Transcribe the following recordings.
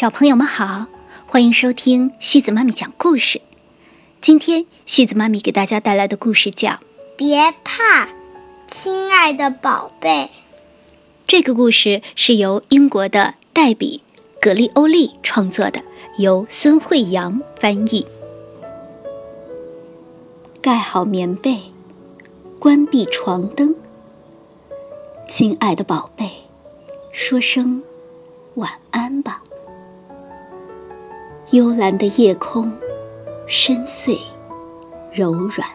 小朋友们好，欢迎收听西子妈咪讲故事。今天西子妈咪给大家带来的故事叫《别怕，亲爱的宝贝》。这个故事是由英国的黛比·格利欧利创作的，由孙慧阳翻译。盖好棉被，关闭床灯，亲爱的宝贝，说声晚安吧。幽蓝的夜空，深邃柔软。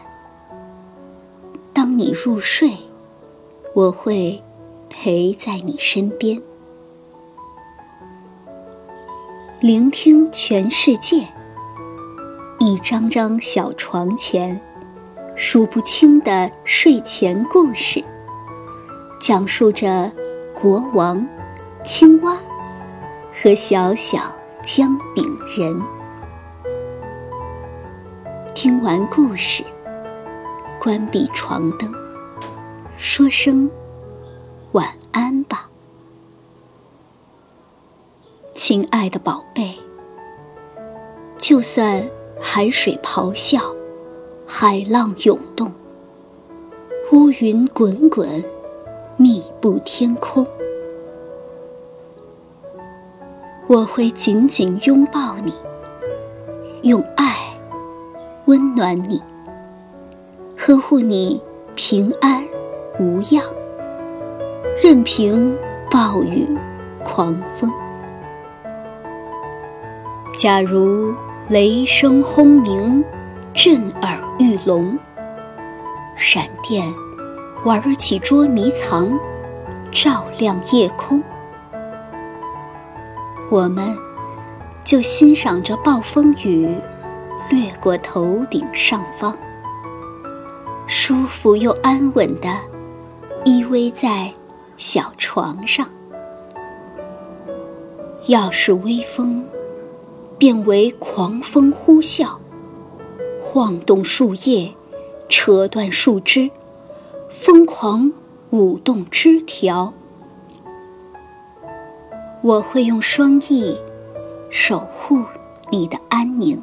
当你入睡，我会陪在你身边，聆听全世界。一张张小床前，数不清的睡前故事，讲述着国王、青蛙和小小。姜饼人，听完故事，关闭床灯，说声晚安吧，亲爱的宝贝。就算海水咆哮，海浪涌动，乌云滚滚，密布天空。我会紧紧拥抱你，用爱温暖你，呵护你平安无恙，任凭暴雨狂风。假如雷声轰鸣，震耳欲聋，闪电玩起捉迷藏，照亮夜空。我们就欣赏着暴风雨掠过头顶上方，舒服又安稳的依偎在小床上。要是微风变为狂风呼啸，晃动树叶，扯断树枝，疯狂舞动枝条。我会用双翼守护你的安宁，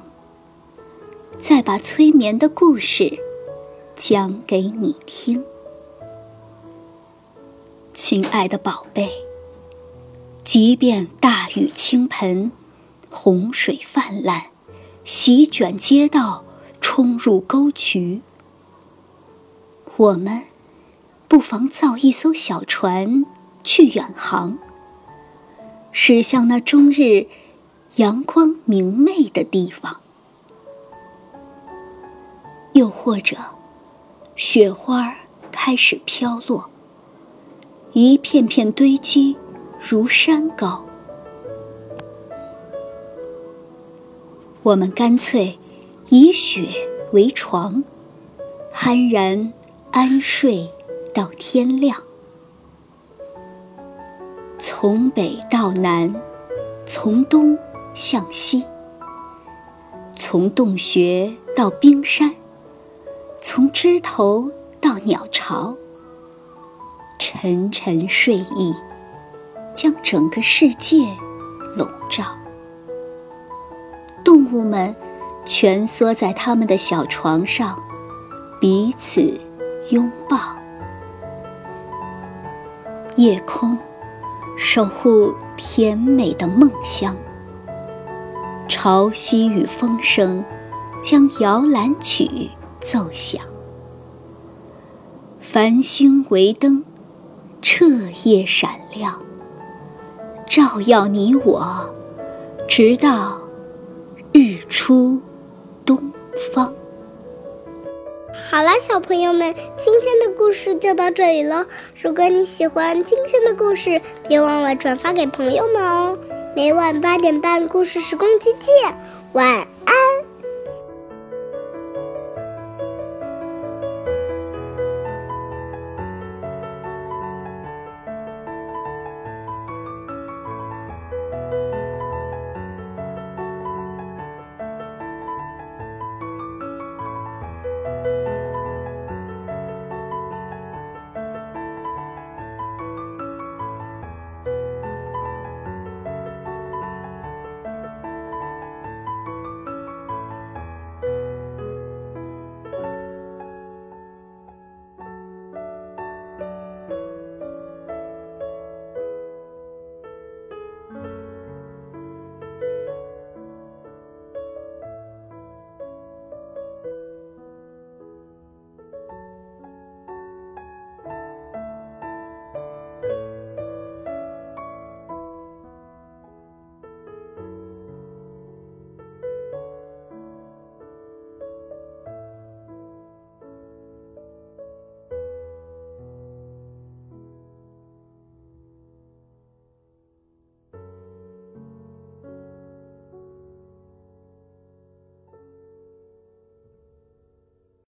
再把催眠的故事讲给你听，亲爱的宝贝。即便大雨倾盆，洪水泛滥，席卷街道，冲入沟渠，我们不妨造一艘小船去远航。驶向那终日阳光明媚的地方，又或者雪花开始飘落，一片片堆积如山高，我们干脆以雪为床，酣然安睡到天亮。从北到南，从东向西，从洞穴到冰山，从枝头到鸟巢，沉沉睡意将整个世界笼罩。动物们蜷缩在他们的小床上，彼此拥抱。夜空。守护甜美的梦乡，潮汐与风声将摇篮曲奏响。繁星为灯，彻夜闪亮，照耀你我，直到日出东方。好了，小朋友们，今天的故事就到这里喽。如果你喜欢今天的故事，别忘了转发给朋友们哦。每晚八点半，故事时光机见，晚安。